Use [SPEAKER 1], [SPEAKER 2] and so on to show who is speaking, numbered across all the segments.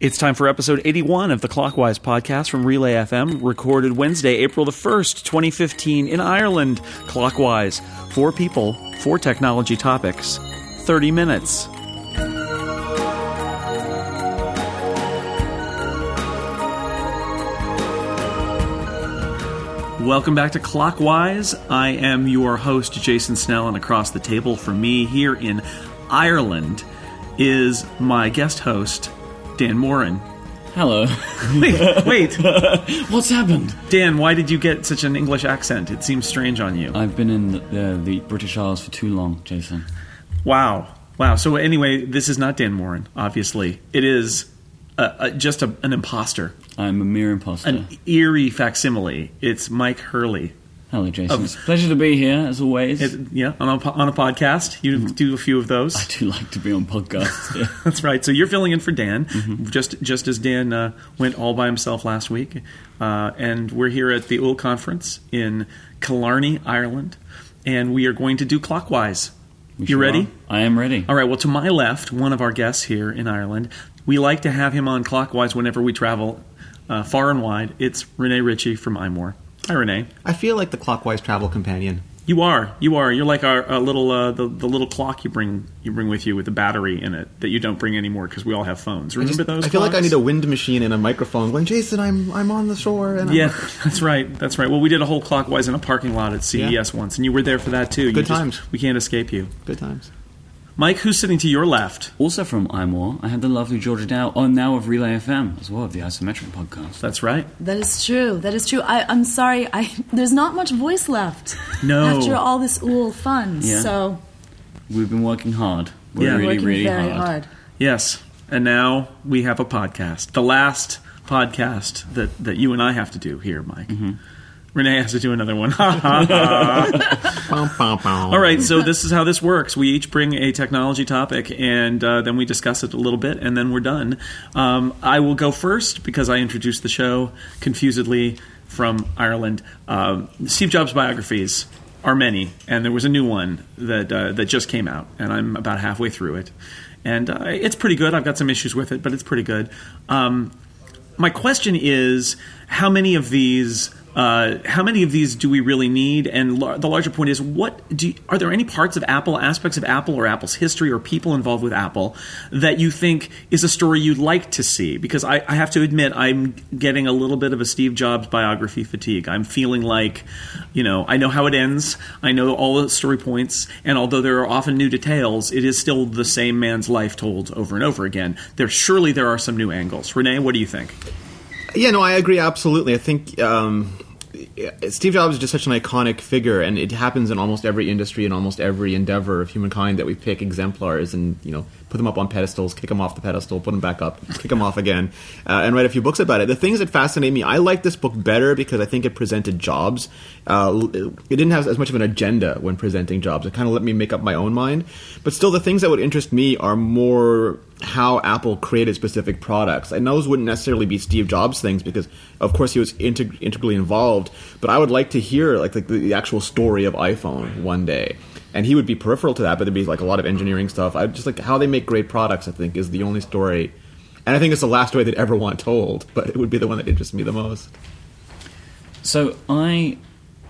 [SPEAKER 1] It's time for episode 81 of the Clockwise podcast from Relay FM, recorded Wednesday, April the 1st, 2015, in Ireland. Clockwise. Four people, four technology topics, 30 minutes. Welcome back to Clockwise. I am your host, Jason Snell, and across the table from me here in Ireland is my guest host, Dan Moren.
[SPEAKER 2] Hello.
[SPEAKER 1] Wait, wait.
[SPEAKER 2] What's happened?
[SPEAKER 1] Dan, why did you get such an English accent? It seems strange on you.
[SPEAKER 2] I've been in the, the British Isles for too long, Jason.
[SPEAKER 1] Wow. Wow. So, anyway, this is not Dan Moren, obviously. It is uh, uh, just a, an imposter,
[SPEAKER 2] I'm a mere imposter.
[SPEAKER 1] an eerie facsimile. It's Mike Hurley.
[SPEAKER 2] Hello, Jason. it's a pleasure to be here, as always.
[SPEAKER 1] It, yeah, on a, on a podcast. You do a few of those.
[SPEAKER 2] I do like to be on podcasts. yeah.
[SPEAKER 1] That's right. So you're filling in for Dan, just just as Dan uh, went all by himself last week, uh, and we're here at the UL conference in Killarney, Ireland, and we are going to do clockwise.
[SPEAKER 2] We
[SPEAKER 1] you ready?
[SPEAKER 2] are. I am ready.
[SPEAKER 1] All right. Well, to my left, one of our guests here in Ireland, we like to have him on clockwise whenever we travel uh, far and wide. It's Rene Ritchie from iMore. Hi, Rene.
[SPEAKER 3] I feel like the clockwise travel companion.
[SPEAKER 1] You are. You are. You're like our, uh little uh, the, the little clock you bring you bring with you with a battery in it that you don't bring anymore because we all have phones.
[SPEAKER 3] I,
[SPEAKER 1] Remember
[SPEAKER 3] just-
[SPEAKER 1] those?
[SPEAKER 3] I feel like I need a wind machine and a microphone going, Jason, I'm I'm on the shore. And I'm-"
[SPEAKER 1] Yeah, that's right. That's right. Well, we did a whole clockwise in a parking lot at CES
[SPEAKER 3] Yeah.
[SPEAKER 1] once, and you were there for that too. You
[SPEAKER 3] Good
[SPEAKER 1] just-
[SPEAKER 3] times.
[SPEAKER 1] We can't escape you,
[SPEAKER 3] Good times.
[SPEAKER 1] Mike. Who's sitting to your left?
[SPEAKER 2] Also from iMore, I had the lovely Georgia Dow, oh, now of Relay FM, as well, of the Isometric podcast.
[SPEAKER 1] That's right.
[SPEAKER 4] That is true. That is true. I, I'm sorry. I there's not much voice left
[SPEAKER 1] No.
[SPEAKER 4] after all this ool fun.
[SPEAKER 2] Yeah.
[SPEAKER 4] So
[SPEAKER 2] We've been working hard. We're
[SPEAKER 1] Yeah.
[SPEAKER 2] really,
[SPEAKER 4] working
[SPEAKER 2] really
[SPEAKER 4] very
[SPEAKER 2] hard.
[SPEAKER 4] hard.
[SPEAKER 1] Yes, and now we have a podcast. The last podcast that that you and I have to do here, Mike. Mm-hmm. Renee has to do another one. All right, so this is how this works. We each bring a technology topic, and uh, then we discuss it a little bit, and then we're done. Um, I will go first because I introduced the show confusedly from Ireland. Um, Steve Jobs biographies are many, and there was a new one that uh, that just came out, and I'm about halfway through it, and uh, it's pretty good. I've got some issues with it, but it's pretty good. Um, my question is how many of these uh, how many of these do we really need? And lar- the larger point is what do you, are there any parts of apple aspects of apple or apple's history or people involved with apple that you think is a story you'd like to see? Because I, I have to admit i'm getting a little bit of a steve jobs biography fatigue. I'm feeling like you know i know how it ends. I know all the story points. And although there are often new details it is still the same man's life told over and over again. There surely there are some new angles. Rene what do you think?
[SPEAKER 3] Yeah, no, I agree absolutely. I think um, Steve Jobs is just such an iconic figure, and it happens in almost every industry and almost every endeavor of humankind that we pick exemplars and you know put them up on pedestals, kick them off the pedestal, put them back up, kick them off again, uh, and write a few books about it. The things that fascinate me, I like this book better because I think it presented Jobs. Uh, it didn't have as much of an agenda when presenting Jobs. It kind of let me make up my own mind. But still, the things that would interest me are more how Apple created specific products. And those wouldn't necessarily be Steve Jobs things because, of course, he was integ- integrally involved. But I would like to hear like, like the, the actual story of iPhone one day. And he would be peripheral to that, but there'd be like a lot of engineering stuff. I just like how they make great products. I think is the only story, and I think it's the last story they'd ever want told. But it would be the one that interests me the most.
[SPEAKER 2] So I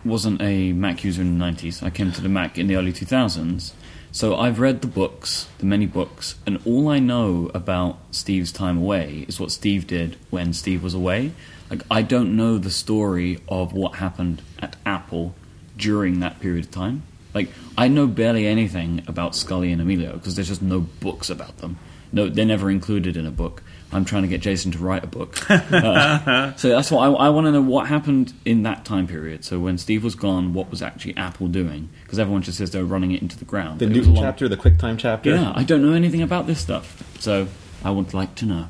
[SPEAKER 2] wasn't a Mac user in the 90s. I came to the Mac in the early 2000s. So I've read the books, the many books, and all I know about Steve's time away is what Steve did when Steve was away. Like I don't know the story of what happened at Apple during that period of time. Like I know barely anything about Sculley and Amelio because there's just no books about them. No, they're never included in a book. I'm trying to get Jason to write a book. Uh, so that's why I, I want to know what happened in that time period. So when Steve was gone, what was actually Apple doing? Because everyone just says they're running it into the ground.
[SPEAKER 3] The
[SPEAKER 2] But it was a
[SPEAKER 3] Newton
[SPEAKER 2] long-
[SPEAKER 3] chapter, the QuickTime chapter.
[SPEAKER 2] Yeah, I don't know anything about this stuff. So I would like to know.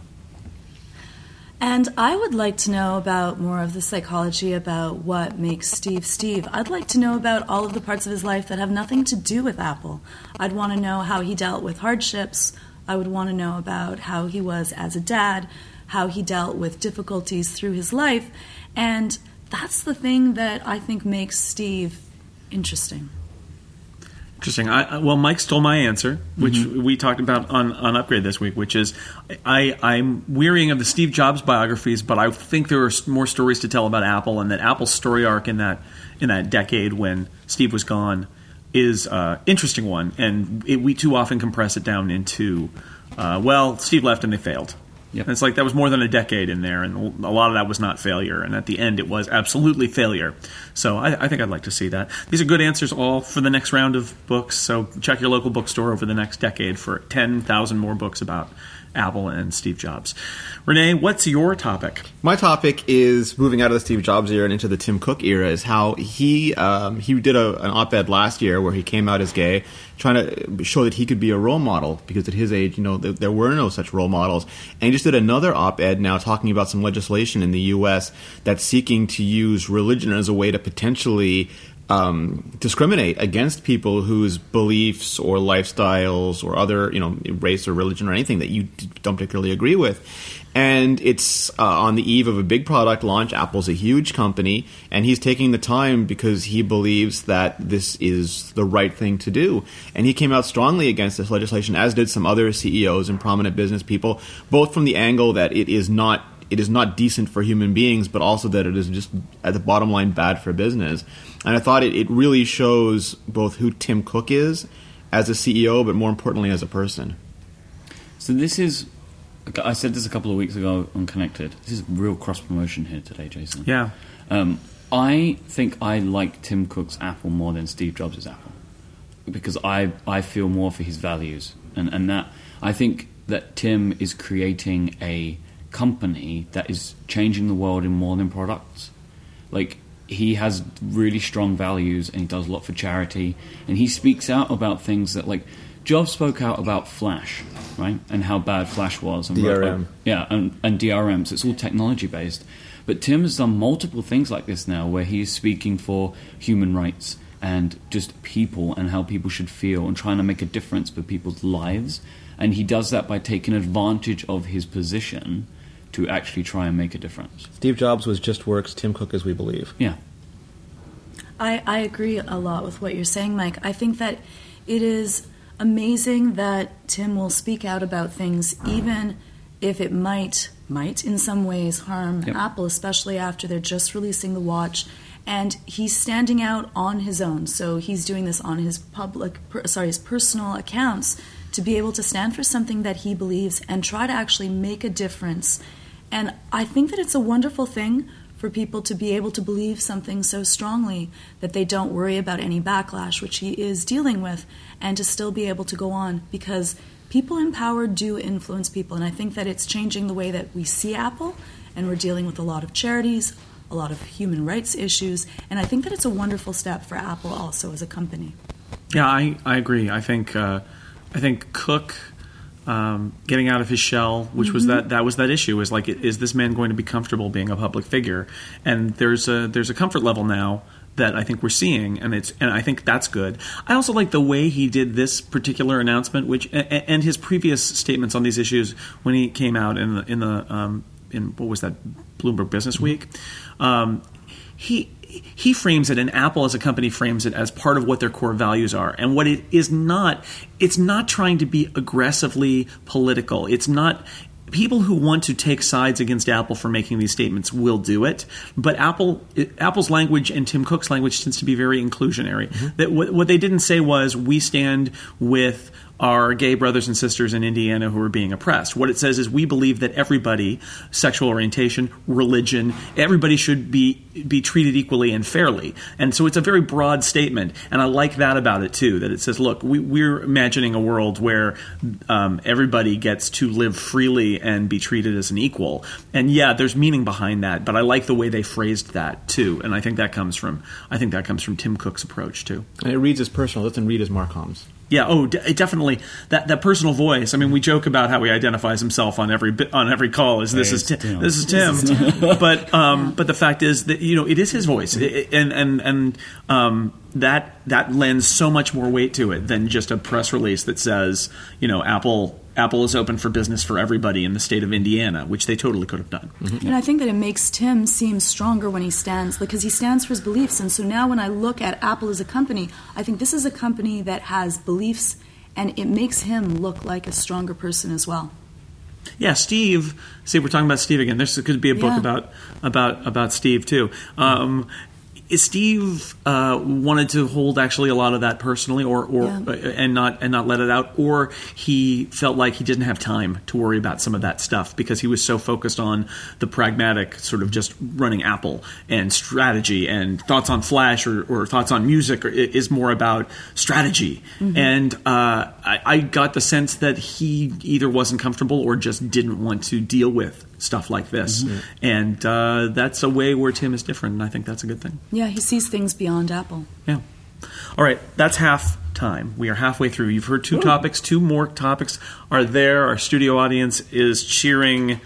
[SPEAKER 4] And I would like to know about more of the psychology about what makes Steve Steve. I'd like to know about all of the parts of his life that have nothing to do with Apple. I'd want to know how he dealt with hardships. I would want to know about how he was as a dad, how he dealt with difficulties through his life. And that's the thing that I think makes Steve interesting.
[SPEAKER 1] Interesting. I, well, Mike stole my answer, which we talked about on, on Upgrade this week, which is I, I'm wearying of the Steve Jobs biographies, but I think there are more stories to tell about Apple, and that Apple's story arc in that in that decade when Steve was gone is uh, interesting one, and it, we too often compress it down into uh, well, Steve left and they failed.
[SPEAKER 2] Yep.
[SPEAKER 1] And it's like that was more than a decade in there, and a lot of that was not failure. And at the end, it was absolutely failure. So I, I think I'd like to see that. These are good answers all for the next round of books. So check your local bookstore over the next decade for 10,000 more books about Apple and Steve Jobs. Rene, what's your topic?
[SPEAKER 3] My topic is moving out of the Steve Jobs era and into the Tim Cook era. Is how he um, he did a, an op-ed last year where he came out as gay, trying to show that he could be a role model because at his age, you know, th- there were no such role models. And he just did another op-ed now talking about some legislation in the U.S. that's seeking to use religion as a way to potentially um, discriminate against people whose beliefs or lifestyles or other, you know, race or religion or anything that you don't particularly agree with. And it's uh, on the eve of a big product launch. Apple's a huge company, and he's taking the time because he believes that this is the right thing to do. And he came out strongly against this legislation, as did some other CEOs and prominent business people, both from the angle that it is not it is not decent for human beings, but also that it is just at the bottom line bad for business. And I thought it, it really shows both who Tim Cook is as a CEO, but more importantly as a person.
[SPEAKER 2] So this is. I said this a couple of weeks ago on Connected. This is real cross promotion here today, Jason.
[SPEAKER 1] Yeah.
[SPEAKER 2] Um, I think I like Tim Cook's Apple more than Steve Jobs' Apple because I I feel more for his values and and that I think that Tim is creating a company that is changing the world in more than products. Like he has really strong values and he does a lot for charity and he speaks out about things that like Jobs spoke out about Flash, right? And how bad Flash was and wrote,
[SPEAKER 3] DRM.
[SPEAKER 2] like, yeah, and, and DRM. So it's all technology based. But Tim has done multiple things like this now where he is speaking for human rights and just people and how people should feel and trying to make a difference for people's lives. And he does that by taking advantage of his position to actually try and make a difference.
[SPEAKER 3] Steve Jobs was just works, Tim Cook as we believe.
[SPEAKER 2] Yeah.
[SPEAKER 4] I, I agree a lot with what you're saying, Mike. I think that it is amazing that Tim will speak out about things, even if it might might in some ways harm
[SPEAKER 2] Yep.
[SPEAKER 4] Apple, especially after they're just releasing the watch. And he's standing out on his own, so he's doing this on his public, per, sorry, his personal accounts to be able to stand for something that he believes and try to actually make a difference. And I think that it's a wonderful thing for people to be able to believe something so strongly that they don't worry about any backlash, which he is dealing with, and to still be able to go on because people in power do influence people. And I think that it's changing the way that we see Apple, and we're dealing with a lot of charities, a lot of human rights issues, and I think that it's a wonderful step for Apple also as a company.
[SPEAKER 1] Yeah, I, I agree. I think uh, I think Cook um, getting out of his shell, which was that that was that issue, is like, is this man going to be comfortable being a public figure? And there's a there's a comfort level now that I think we're seeing, and it's and I think that's good. I also like the way he did this particular announcement, which and his previous statements on these issues when he came out in the in the um, in what was that Bloomberg Business Week. Um, he he frames it and apple as a company frames it as part of what their core values are. And what it is not it's not trying to be aggressively political. It's not people who want to take sides against apple for making these statements will do it. But apple apple's language and tim cook's language tends to be very inclusionary. Mm-hmm. That what, what they didn't say was we stand with our gay brothers and sisters in Indiana who are being oppressed. What it says is we believe that everybody, sexual orientation, religion, everybody should be be treated equally and fairly. And so it's a very broad statement, and I like that about it too. That it says, look, we, we're imagining a world where um, everybody gets to live freely and be treated as an equal. And yeah, there's meaning behind that, but I like the way they phrased that too, and I think that comes from I think that comes from Tim Cook's approach too.
[SPEAKER 3] And it reads as personal. It doesn't read as Marcom's.
[SPEAKER 1] Yeah. Oh, d- definitely that that personal voice. I mean, we joke about how he identifies himself on every bit, on every call as this
[SPEAKER 2] Hey,
[SPEAKER 1] is Tim.
[SPEAKER 2] Tim.
[SPEAKER 1] This is Tim. but um, but the fact is that you know it is his voice, It- and and and um, that that lends so much more weight to it than just a press release that says you know Apple Apple is open for business for everybody in the state of Indiana, which they totally could have done.
[SPEAKER 4] And I think that it makes Tim seem stronger when he stands, because he stands for his beliefs. And so now when I look at Apple as a company, I think this is a company that has beliefs, and it makes him look like a stronger person as well.
[SPEAKER 1] Yeah, Steve. See, we're talking about Steve again. There could be a book
[SPEAKER 4] Yeah.
[SPEAKER 1] about about about Steve too. Um, Steve uh, wanted to hold actually a lot of that personally, or or
[SPEAKER 4] Yeah.
[SPEAKER 1] uh, and not and not let it out, or he felt like he didn't have time to worry about some of that stuff because he was so focused on the pragmatic sort of just running Apple and strategy and thoughts on Flash or, or thoughts on music or, is more about strategy. And uh, I, I got the sense that he either wasn't comfortable or just didn't want to deal with stuff like this. And uh, that's a way where Tim is different, and I think that's a good thing.
[SPEAKER 4] Yeah, he sees things beyond Apple.
[SPEAKER 1] Yeah. All right, that's half time. We are halfway through. You've heard two topics. Two more topics are there. Our studio audience is cheering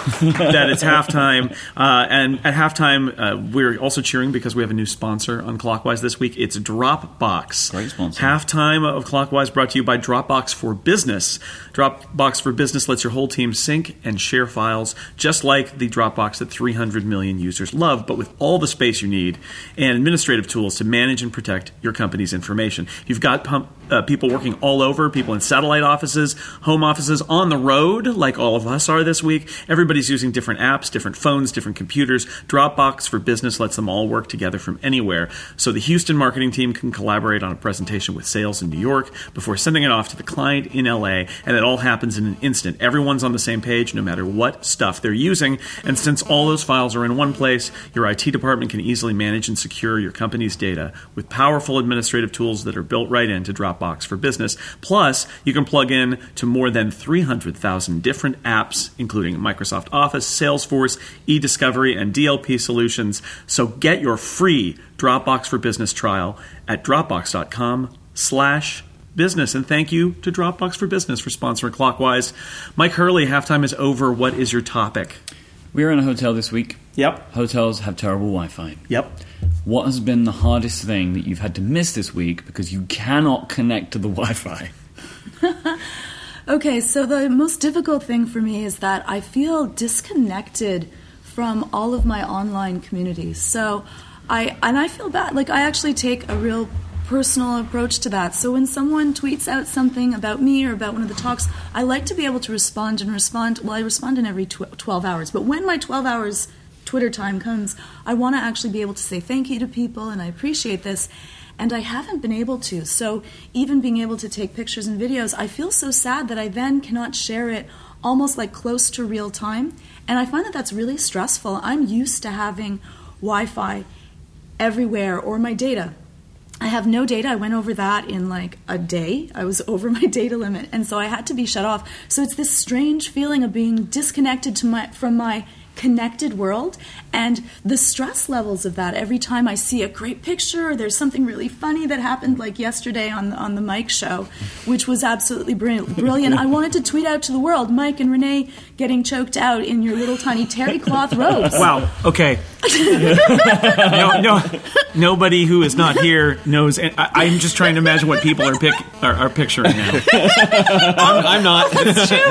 [SPEAKER 1] that it's halftime. Uh, and at halftime, uh, we're also cheering because we have a new sponsor on Clockwise this week. It's Dropbox.
[SPEAKER 2] Great sponsor.
[SPEAKER 1] Halftime of Clockwise brought to you by Dropbox for Business. Dropbox for Business lets your whole team sync and share files, just like the Dropbox that 300 million users love, but with all the space you need and administrative tools to manage and protect your company's information. You've got pump, uh, people working all over, people in satellite offices, home offices, on the road, like all of us are this week. Everybody's using different apps, different phones, different computers. Dropbox for Business lets them all work together from anywhere. So the Houston marketing team can collaborate on a presentation with sales in New York before sending it off to the client in LA, and it all happens in an instant. Everyone's on the same page no matter what stuff they're using, and since all those files are in one place, your IT department can easily manage and secure your company's data with powerful administrative tools that are built right into Dropbox for Business. Plus, you can plug in to more than 300,000 different apps, including Microsoft Office, Salesforce, eDiscovery, and DLP solutions. So get your free Dropbox for Business trial at dropbox.com slash business. And thank you to Dropbox for Business for sponsoring Clockwise. Mike Hurley, halftime is over. What is your topic?
[SPEAKER 2] We were in a hotel this week.
[SPEAKER 1] Yep.
[SPEAKER 2] Hotels have terrible Wi Fi.
[SPEAKER 1] Yep.
[SPEAKER 2] What has been the hardest thing that you've had to miss this week because you cannot connect to the Wi Fi?
[SPEAKER 4] Okay, so the most difficult thing for me is that I feel disconnected from all of my online communities. So I and I feel bad. Like I actually take a real personal approach to that. So when someone tweets out something about me or about one of the talks, I like to be able to respond and respond. Well, I respond in every tw- 12 hours, but when my 12 hours Twitter time comes, I want to actually be able to say thank you to people and I appreciate this. And I haven't been able to. So even being able to take pictures and videos, I feel so sad that I then cannot share it almost like close to real time. And I find that that's really stressful. I'm used to having Wi Fi everywhere or my data. I have no data. I went over that in like a day. I was over my data limit, and so I had to be shut off. So it's this strange feeling of being disconnected to my from my connected world and the stress levels of that every time I see a great picture or there's something really funny that happened like yesterday on the, on the Mike show which was absolutely brilliant brilliant I wanted to tweet out to the world Mike and Rene getting choked out in your little tiny terry cloth robes
[SPEAKER 1] Wow. Okay. No, no, nobody who is not here knows. And I, I'm just trying to imagine what people are pic, are, are picturing now.
[SPEAKER 3] I'm, I'm not.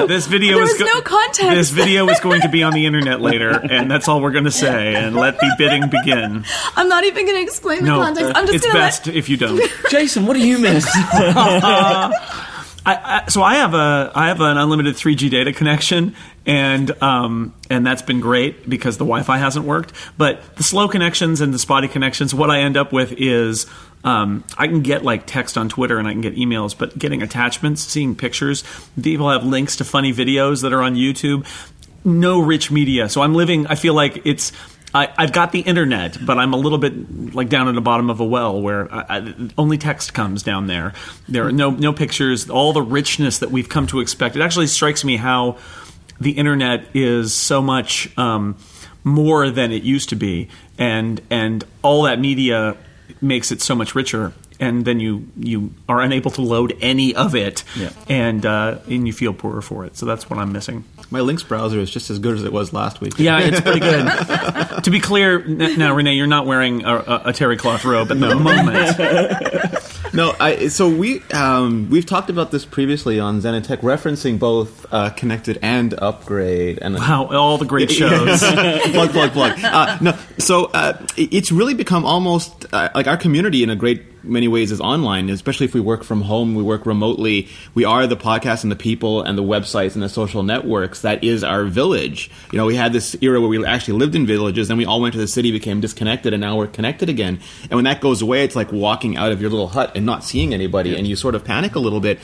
[SPEAKER 1] This video
[SPEAKER 4] There
[SPEAKER 1] is
[SPEAKER 4] was no context.
[SPEAKER 1] This video is going to be on the internet later, and that's all we're going to say. And let the bidding begin.
[SPEAKER 4] I'm not even going to explain the context I'm just
[SPEAKER 1] it's
[SPEAKER 4] going to It's
[SPEAKER 1] best if you don't.
[SPEAKER 2] Jason, what do you miss?
[SPEAKER 1] I, I, so I have a I have an unlimited 3G data connection, and um, and that's been great because the Wi-Fi hasn't worked. But the slow connections and the spotty connections, what I end up with is um, I can get like text on Twitter and I can get emails, but getting attachments, seeing pictures, people have links to funny videos that are on YouTube. No rich media, so I'm living. I feel like it's. I, I've got the internet, but I'm a little bit like down at the bottom of a well where I, I, only text comes down there. There are no no pictures. All the richness that we've come to expect. It actually strikes me how the internet is so much um, more than it used to be, and and all that media makes it so much richer. And then you you are unable to load any of it,
[SPEAKER 2] Yeah.
[SPEAKER 1] and uh, and you feel poorer for it. So that's what I'm missing.
[SPEAKER 3] My links browser is just as good as it was last week.
[SPEAKER 1] Yeah, it's pretty good. to be clear, now Rene, you're not wearing a, a, a terry cloth robe at the moment.
[SPEAKER 3] no, I, so we um, we've talked about this previously on ZEN & TECH, referencing both uh, connected and upgrade. And
[SPEAKER 1] Wow, all the great shows.
[SPEAKER 3] plug, plug, plug. Uh, no, so uh, it's really become almost uh, like our community in a great many ways is online, especially if we work from home, we work remotely. We are the podcast and the people and the websites and the social networks. That is our village. You know, we had this era where we actually lived in villages, then we all went to the city, became disconnected, and now we're connected again. And when that goes away, it's like walking out of your little hut and not seeing anybody, and you sort of panic a little bit.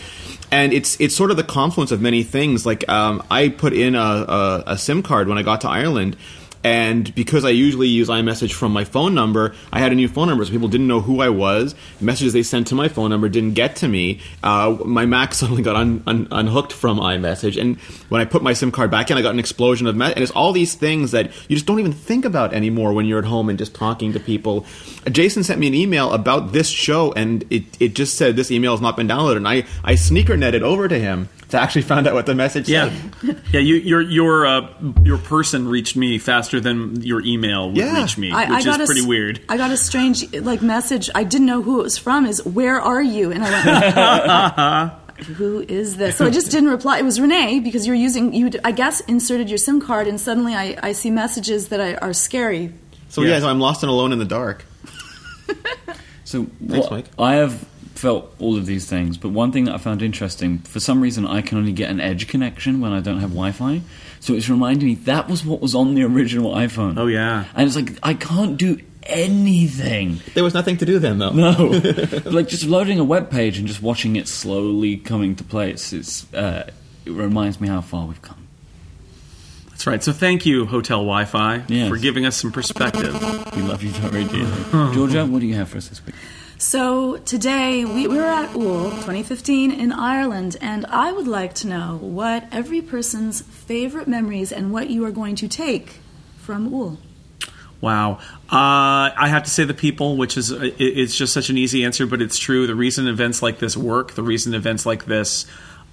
[SPEAKER 3] And it's it's sort of the confluence of many things. Like um, I put in a, a, a SIM card when I got to Ireland. And because I usually use iMessage from my phone number, I had a new phone number, so people didn't know who I was. Messages they sent to my phone number didn't get to me. Uh, my Mac suddenly got un, un, unhooked from iMessage, and when I put my SIM card back in, I got an explosion of me- and it's all these things that you just don't even think about anymore when you're at home and just talking to people. Jason sent me an email about this show, and it, it just said this email has not been downloaded, and I I sneaker netted over to him to actually find out what the message
[SPEAKER 1] Yeah,
[SPEAKER 3] said.
[SPEAKER 1] yeah. You, your your uh, your person reached me faster than your email would
[SPEAKER 3] Yeah.
[SPEAKER 1] reach me,
[SPEAKER 4] I,
[SPEAKER 1] which
[SPEAKER 4] I got
[SPEAKER 1] is
[SPEAKER 4] a,
[SPEAKER 1] pretty
[SPEAKER 4] s-
[SPEAKER 1] weird.
[SPEAKER 4] I got a strange like message. I didn't know who it was from. Is where are you? And I went, who is this? So I just didn't reply. It was Rene because you're using you. I guess inserted your SIM card, and suddenly I, I see messages that I, are scary.
[SPEAKER 3] So
[SPEAKER 1] Yeah.
[SPEAKER 3] yeah, so I'm lost and alone in the dark.
[SPEAKER 2] So
[SPEAKER 3] Thanks,
[SPEAKER 2] what-
[SPEAKER 3] Mike.
[SPEAKER 2] I have felt all of these things, but one thing that I found interesting, for some reason, I can only get an edge connection when I don't have Wi-Fi. So it's reminding me that was what was on the original iPhone.
[SPEAKER 1] Oh, yeah.
[SPEAKER 2] and it's like I can't do anything.
[SPEAKER 3] There was nothing to do then, though.
[SPEAKER 2] No, like just loading a web page and just watching it slowly coming to place. It's uh, it reminds me how far we've come.
[SPEAKER 1] That's right. So thank you, Hotel Wi-Fi,
[SPEAKER 2] Yes.
[SPEAKER 1] for giving us some perspective.
[SPEAKER 2] We love you very dearly. Georgia, what do you have for us this week?
[SPEAKER 4] So today we, we were at UL 2015 in Ireland, and I would like to know what every person's favorite memories and what you are going to take from UL.
[SPEAKER 1] Wow. Uh, I have to say the people, which is it's just such an easy answer, but it's true. The reason events like this work, the reason events like this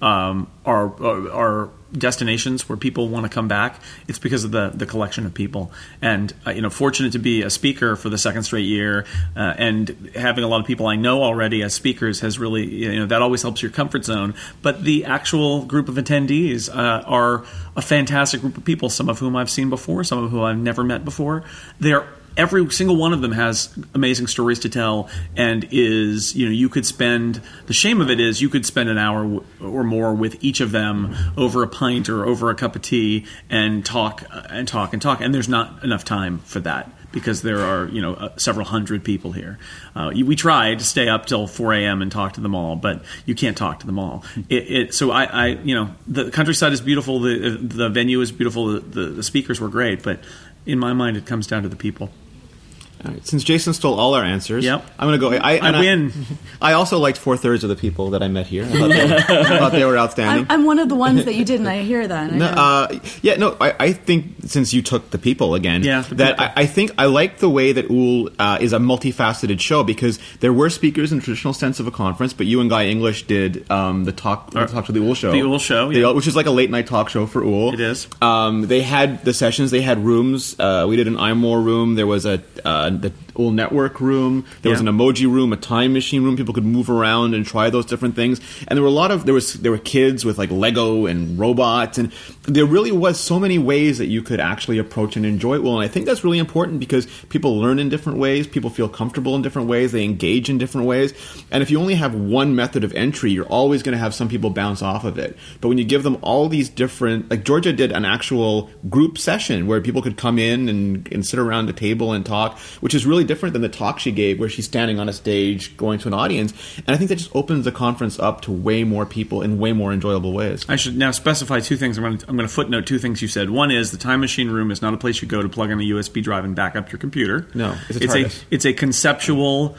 [SPEAKER 1] um, are, are are destinations where people want to come back. It's because of the the collection of people, and uh, you know, fortunate to be a speaker for the second straight year, uh, and having a lot of people I know already as speakers has really you know that always helps your comfort zone. But the actual group of attendees uh, are a fantastic group of people. Some of whom I've seen before, some of whom I've never met before. They're every single one of them has amazing stories to tell and is you know you could spend the shame of it is you could spend an hour w- or more with each of them over a pint or over a cup of tea and talk uh, and talk and talk and there's not enough time for that because there are you know uh, several hundred people here. Uh, we tried to stay up till 4 a.m. and talk to them all, but you can't talk to them all. It, it, so I, I, you know, the countryside is beautiful, the the venue is beautiful, the, the, the speakers were great, but in my mind, it comes down to the people.
[SPEAKER 3] All right, since Jason stole all our answers,
[SPEAKER 1] Yep.
[SPEAKER 3] I'm going to go. I, and
[SPEAKER 1] win.
[SPEAKER 3] I, also liked four thirds of the people that I met here. I thought they, I thought they were outstanding.
[SPEAKER 4] I'm, I'm one of the ones that you didn't. I hear that. I
[SPEAKER 3] No,
[SPEAKER 4] know.
[SPEAKER 3] uh, yeah, no. I, I think since you took the people again,
[SPEAKER 1] Yeah,
[SPEAKER 3] that
[SPEAKER 1] people.
[SPEAKER 3] I, I think I like the way that UL uh, is a multifaceted show because there were speakers in the traditional sense of a conference, but you and Guy English did um, the talk the talk to the UL show,
[SPEAKER 1] The UL show, yeah.
[SPEAKER 3] UL which is like a late night talk show for UL.
[SPEAKER 1] It is.
[SPEAKER 3] Um, they had the sessions. They had rooms. Uh, we did an iMore room. There was a uh, the UL network room. There was an emoji room, a time machine room. People could move around and try those different things. And there were a lot of there was there were kids with like Lego and robots, and there really was so many ways that you could actually approach and enjoy it well. And I think that's really important because people learn in different ways. People feel comfortable in different ways. They engage in different ways. And if you only have one method of entry, you're always going to have some people bounce off of it. But when you give them all these different, like Georgia did an actual group session where people could come in and, and sit around the table and talk, which is really different than the talk she gave where she's standing on a stage going to an audience. And I think that just opens the conference up to way more people in way more enjoyable ways.
[SPEAKER 1] I should now specify two things. I'm going, to, I'm going to footnote two things you said. One is the time machine room is not a place you go to plug in a USB drive and back up your computer.
[SPEAKER 3] No, it's a
[SPEAKER 1] it's a it's a conceptual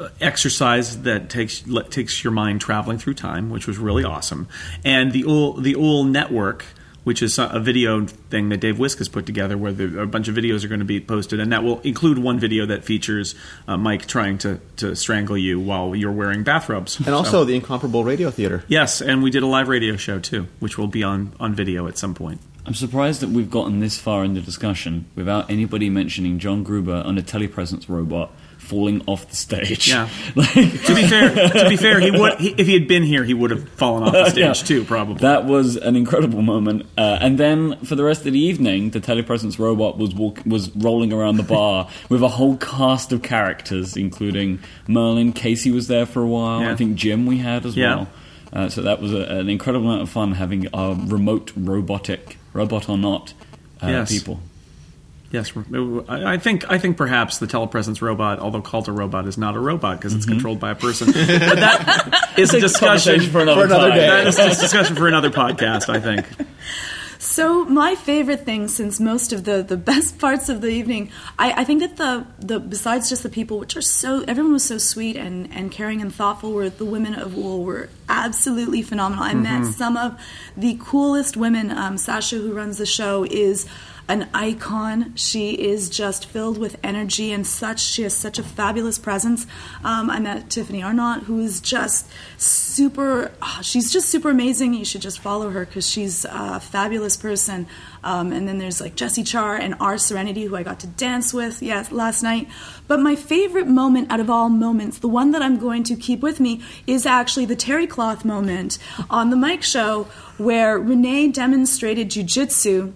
[SPEAKER 1] uh, exercise that takes takes your mind traveling through time, which was really awesome. And the UL, the UL network. Which is a video thing that Dave Wiskus put together, where there, a bunch of videos are going to be posted, and that will include one video that features uh, Mike trying to, to strangle you while you're wearing bathrobes.
[SPEAKER 3] And also the incomparable radio theater.
[SPEAKER 1] Yes, and we did a live radio show too, which will be on, on video at some point.
[SPEAKER 2] I'm surprised that we've gotten this far in the discussion without anybody mentioning John Gruber on a telepresence robot falling off the stage.
[SPEAKER 1] Yeah.
[SPEAKER 2] like,
[SPEAKER 1] to be fair, to be fair, he would he, if he had been here, he would have fallen off the stage
[SPEAKER 2] Yeah.
[SPEAKER 1] too, probably.
[SPEAKER 2] That was an incredible moment. Uh, and then for the rest of the evening, the telepresence robot was walk- was rolling around the bar with a whole cast of characters, including Merlin. Casey was there for a while.
[SPEAKER 1] Yeah.
[SPEAKER 2] I think Jim we had as
[SPEAKER 1] Yeah.
[SPEAKER 2] well. Uh, so that was a, an incredible amount of fun having a remote robotic, robot or not, uh,
[SPEAKER 1] Yes.
[SPEAKER 2] people.
[SPEAKER 1] Yes, I I think I think perhaps the telepresence robot, although called a robot, is not a robot because it's controlled by a person. But that is a discussion
[SPEAKER 2] for another,
[SPEAKER 3] For another day.
[SPEAKER 1] That is a discussion for another podcast. I think.
[SPEAKER 4] So my favorite thing, since most of the, the best parts of the evening, I, I think that the, the besides just the people, which are so everyone was so sweet and, and caring and thoughtful, were the women of Úll were absolutely phenomenal. I met some of the coolest women. Um, Sasha, who runs the show, is an icon. She is just filled with energy and such. She has such a fabulous presence. Um, I met Tiffany Arment, who is just super. ah, she's just super amazing. You should just follow her because she's a fabulous person. Um, and then there's like Jessie Char and R Serenity, who I got to dance with yes last night. But my favorite moment out of all moments, the one that I'm going to keep with me, is actually the terry cloth moment on the Mike Show, where Rene demonstrated jujitsu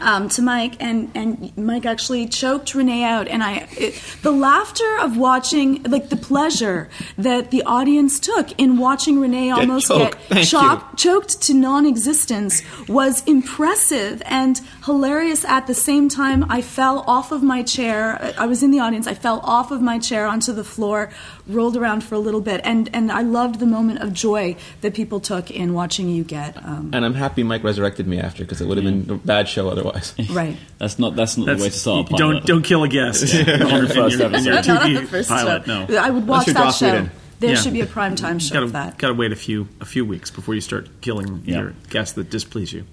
[SPEAKER 4] um, to Mike, and, and Mike actually choked Rene out. And I, it, the laughter of watching, like the pleasure that the audience took in watching Rene almost
[SPEAKER 3] choked.
[SPEAKER 4] get choc- choked to non-existence was impressive and hilarious. At the same time, I fell off of my chair. I was in the audience. I fell off of my chair onto the floor, rolled around for a little bit, and and I loved the moment of joy that people took in watching you get. Um,
[SPEAKER 3] And I'm happy Mike resurrected me after because it would have been a bad show otherwise.
[SPEAKER 4] right.
[SPEAKER 2] That's not that's not the way to start a
[SPEAKER 1] you don't don't kill a guest
[SPEAKER 2] on the first
[SPEAKER 1] your, in your
[SPEAKER 2] episode.
[SPEAKER 4] Not the first
[SPEAKER 1] pilot.
[SPEAKER 4] show.
[SPEAKER 1] No,
[SPEAKER 4] I would watch that show.
[SPEAKER 3] Whedon.
[SPEAKER 4] There
[SPEAKER 1] Yeah.
[SPEAKER 4] should be a prime time show
[SPEAKER 1] gotta
[SPEAKER 4] of that.
[SPEAKER 1] gotta wait a few a few weeks before you start killing
[SPEAKER 2] Yeah.
[SPEAKER 1] your guests that displease you.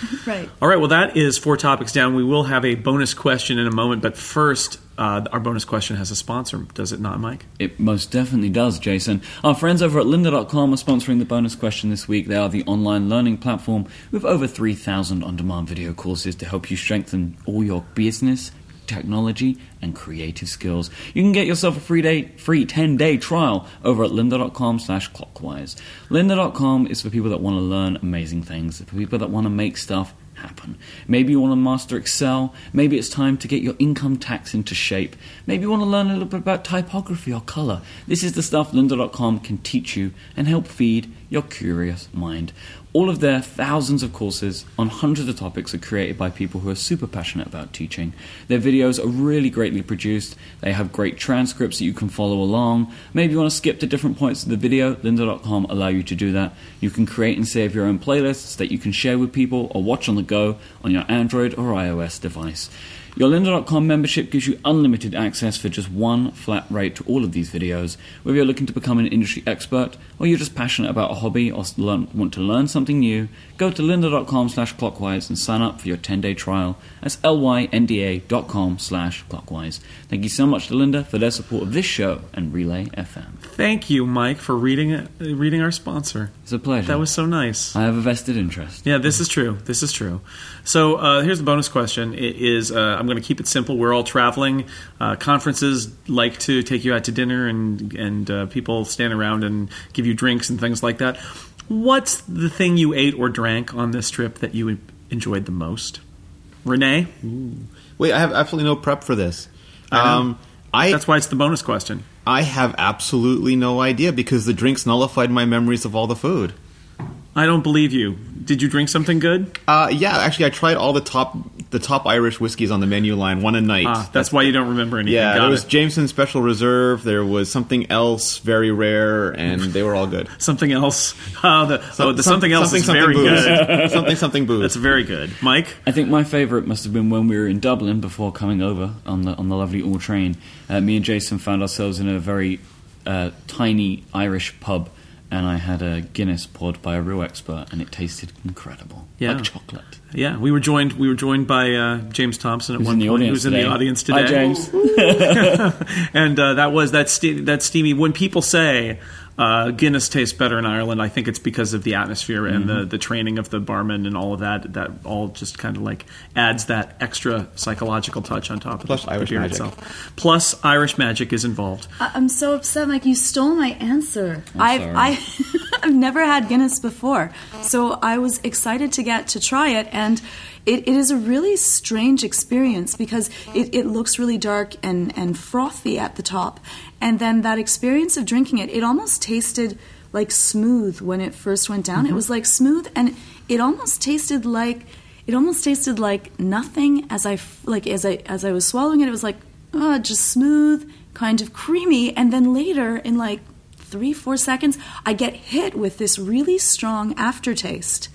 [SPEAKER 4] Right.
[SPEAKER 1] All right, well, that is four topics down. We will have a bonus question in a moment, but first, uh, our bonus question has a sponsor, does it not, Mike?
[SPEAKER 2] It most definitely does, Jason. Our friends over at lynda.com are sponsoring the bonus question this week. They are the online learning platform with over 3,000 on demand video courses to help you strengthen all your business, technology, and creative skills. You can get yourself a free day, free 10 day trial over at lynda.com slash clockwise. Lynda.com is for people that want to learn amazing things, for people that want to make stuff happen. Maybe you want to master Excel. Maybe it's time to get your income tax into shape. Maybe you want to learn a little bit about typography or color. This is the stuff lynda.com can teach you and help feed your curious mind. All of their thousands of courses on hundreds of topics are created by people who are super passionate about teaching. Their videos are really greatly produced. They have great transcripts that you can follow along. Maybe you want to skip to different points of the video. Lynda.com allow you to do that. You can create and save your own playlists that you can share with people or watch on the go on your Android or iOS device. Your Lynda.com membership gives you unlimited access for just one flat rate to all of these videos. Whether you're looking to become an industry expert or you're just passionate about a hobby or learn, want to learn something new, go to lynda.com slash clockwise and sign up for your 10-day trial. That's lynda.com slash clockwise. Thank you so much to Lynda for their support of this show and Relay FM.
[SPEAKER 1] Thank you, Mike, for reading uh, reading our sponsor.
[SPEAKER 2] It's a pleasure.
[SPEAKER 1] That was so nice.
[SPEAKER 2] I have a vested interest.
[SPEAKER 1] Yeah, this is true. This is true. So uh, here's the bonus question: It is uh, I'm going to keep it simple. We're all traveling. Uh, conferences like to take you out to dinner, and and uh, people stand around and give you drinks and things like that. What's the thing you ate or drank on this trip that you enjoyed the most? Rene,
[SPEAKER 3] Wait, I have absolutely no prep for this.
[SPEAKER 1] I.
[SPEAKER 3] Um, I
[SPEAKER 1] that's why it's the bonus question.
[SPEAKER 3] I have absolutely no idea because the drinks nullified my memories of all the food.
[SPEAKER 1] I don't believe you. Did you drink something good?
[SPEAKER 3] Uh, yeah, actually, I tried all the top the top Irish whiskeys on the menu line one a night.
[SPEAKER 1] Ah, that's why you don't remember anything.
[SPEAKER 3] yeah,
[SPEAKER 1] Got
[SPEAKER 3] there was
[SPEAKER 1] it.
[SPEAKER 3] Jameson Special Reserve. There was something else very rare, and they were all good.
[SPEAKER 1] something else. Oh, the, oh, the
[SPEAKER 3] Some-
[SPEAKER 1] something else is
[SPEAKER 3] something
[SPEAKER 1] very
[SPEAKER 3] booze.
[SPEAKER 1] good.
[SPEAKER 3] something something booze.
[SPEAKER 1] That's very good, Mike.
[SPEAKER 2] I think my favourite must have been when we were in Dublin before coming over on the on the lovely All train. Uh, me and Jason found ourselves in a very uh, tiny Irish pub, and I had a Guinness poured by a real expert, and it tasted incredible,
[SPEAKER 1] Yeah.
[SPEAKER 2] like chocolate.
[SPEAKER 1] Yeah, we were joined. We were joined by uh, James Thompson at
[SPEAKER 2] Who's
[SPEAKER 1] one
[SPEAKER 2] in the
[SPEAKER 1] point.
[SPEAKER 2] audience
[SPEAKER 1] Who's in the audience today?
[SPEAKER 2] Hi, James.
[SPEAKER 1] and uh, that was that ste- that steamy. When people say, uh, Guinness tastes better in Ireland. I think it's because of the atmosphere and
[SPEAKER 3] Mm-hmm.
[SPEAKER 1] the, the training of the barman and all of that. That all just kind of like adds that extra psychological touch on top of
[SPEAKER 3] Plus
[SPEAKER 1] the,
[SPEAKER 3] Irish
[SPEAKER 1] the beer
[SPEAKER 3] magic.
[SPEAKER 1] itself. Plus, Irish magic is involved.
[SPEAKER 4] I- I'm so upset, Mike. You stole my answer. I've
[SPEAKER 2] sorry.
[SPEAKER 4] I, I've never had Guinness before, so I was excited to get to try it, and it, it is a really strange experience because it, it looks really dark and, and frothy at the top, and then that experience of drinking it, it almost tasted like smooth when it first went down. It was like smooth, and it almost tasted like it almost tasted like nothing as I like as I as I was swallowing it. It was like uh, just smooth, kind of creamy, and then later in like three four seconds, I get hit with this really strong aftertaste,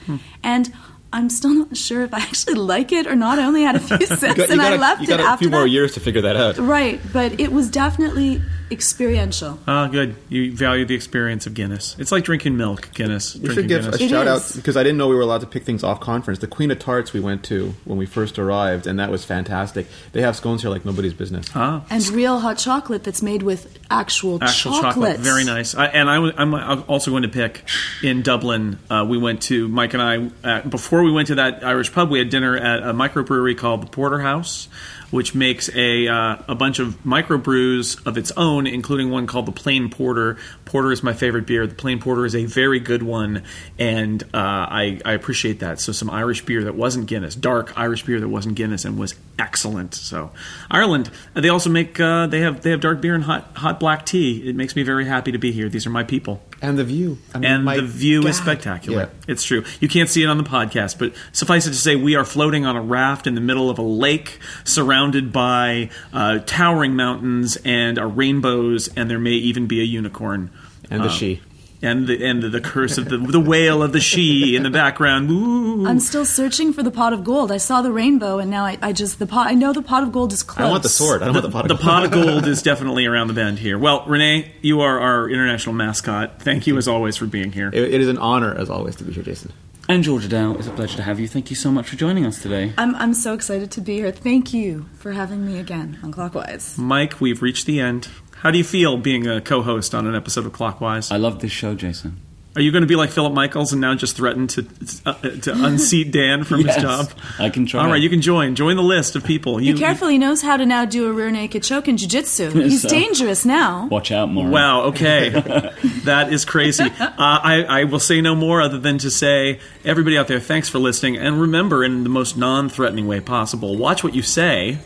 [SPEAKER 4] and. I'm still not sure if I actually like it or not. I only had a few sips
[SPEAKER 3] got,
[SPEAKER 4] and
[SPEAKER 3] got
[SPEAKER 4] I
[SPEAKER 3] a,
[SPEAKER 4] left
[SPEAKER 3] you got
[SPEAKER 4] it
[SPEAKER 3] a
[SPEAKER 4] after
[SPEAKER 3] few more years to figure that out.
[SPEAKER 4] Right, but it was definitely experiential.
[SPEAKER 1] Ah, good. You value the experience of Guinness. It's like drinking milk, Guinness.
[SPEAKER 3] We
[SPEAKER 1] drinking
[SPEAKER 3] should give
[SPEAKER 1] Guinness.
[SPEAKER 3] a
[SPEAKER 4] It
[SPEAKER 3] shout out
[SPEAKER 4] is.
[SPEAKER 3] because I didn't know we were allowed to pick things off conference. The Queen of Tarts we went to when we first arrived, and that was fantastic. They have scones here like nobody's business.
[SPEAKER 1] ah,
[SPEAKER 4] And real hot chocolate that's made with actual,
[SPEAKER 1] actual chocolate.
[SPEAKER 4] chocolate.
[SPEAKER 1] Very nice. I, and I, I'm also going to pick in Dublin. Uh, we went to Mike and I uh, before we went to that Irish pub. We had dinner at a microbrewery called the Porterhouse, which makes a uh, a bunch of microbrews of its own, including one called the Plain Porter. Porter is my favorite beer. The Plain Porter is a very good one, and uh, I, I appreciate that. So some Irish beer that wasn't Guinness, dark Irish beer that wasn't Guinness, and was excellent. So Ireland. They also make uh, they have they have dark beer and hot hot black tea. It makes me very happy to be here. These are my people.
[SPEAKER 3] And the view. I mean,
[SPEAKER 1] And the view is spectacular.
[SPEAKER 3] Yeah.
[SPEAKER 1] It's true. You can't see it on the podcast, but suffice it to say, we are floating on a raft in the middle of a lake, surrounded by uh, towering mountains and rainbows, and there may even be a unicorn.
[SPEAKER 3] And the
[SPEAKER 1] Um,
[SPEAKER 3] she.
[SPEAKER 1] And the and the, the curse of the the whale of the she in the background. Ooh.
[SPEAKER 4] I'm still searching for the pot of gold. I saw the rainbow, and now I, I just the pot. I know the pot of gold is close.
[SPEAKER 3] I want the sword. I don't want the pot of
[SPEAKER 1] the
[SPEAKER 3] gold.
[SPEAKER 1] pot of gold is definitely around the bend here. Well, Rene, you are our international mascot. Thank you as always for being here.
[SPEAKER 3] It, it is an honor, as always, to be here, Jason.
[SPEAKER 2] And Georgia Dow, it's a pleasure to have you. Thank you so much for joining us today.
[SPEAKER 4] I'm I'm so excited to be here. Thank you for having me again on Clockwise.
[SPEAKER 1] Mike, we've reached the end. How do you feel being a co-host on an episode of Clockwise?
[SPEAKER 2] I love this show, Jason.
[SPEAKER 1] Are you going to be like Philip Michaels and now just threaten to uh, to unseat Dan from
[SPEAKER 2] Yes,
[SPEAKER 1] his job?
[SPEAKER 2] I can try.
[SPEAKER 1] All right, you can join. Join the list of people. You,
[SPEAKER 4] Be careful. He knows how to now do a rear naked choke in jiu-jitsu. He's
[SPEAKER 2] So-
[SPEAKER 4] dangerous now.
[SPEAKER 2] Watch out, Maura.
[SPEAKER 1] Wow. Okay, that is crazy. Uh, I, I will say no more other than to say, everybody out there, thanks for listening, and remember, in the most non-threatening way possible, watch what you say.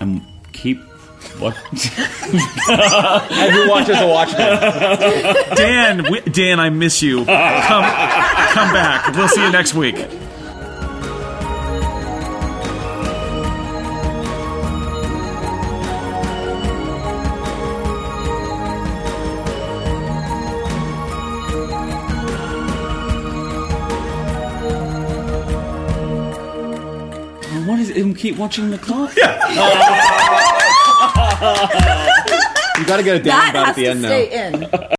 [SPEAKER 2] And keep. What?
[SPEAKER 3] And who watches the Watchmen?
[SPEAKER 1] Dan, wi- Dan, I miss you. Come, come back. We'll see you next week.
[SPEAKER 2] what is it? Keep watching the clock? Oh.
[SPEAKER 3] you got to get a down about at the end now.
[SPEAKER 4] stay in.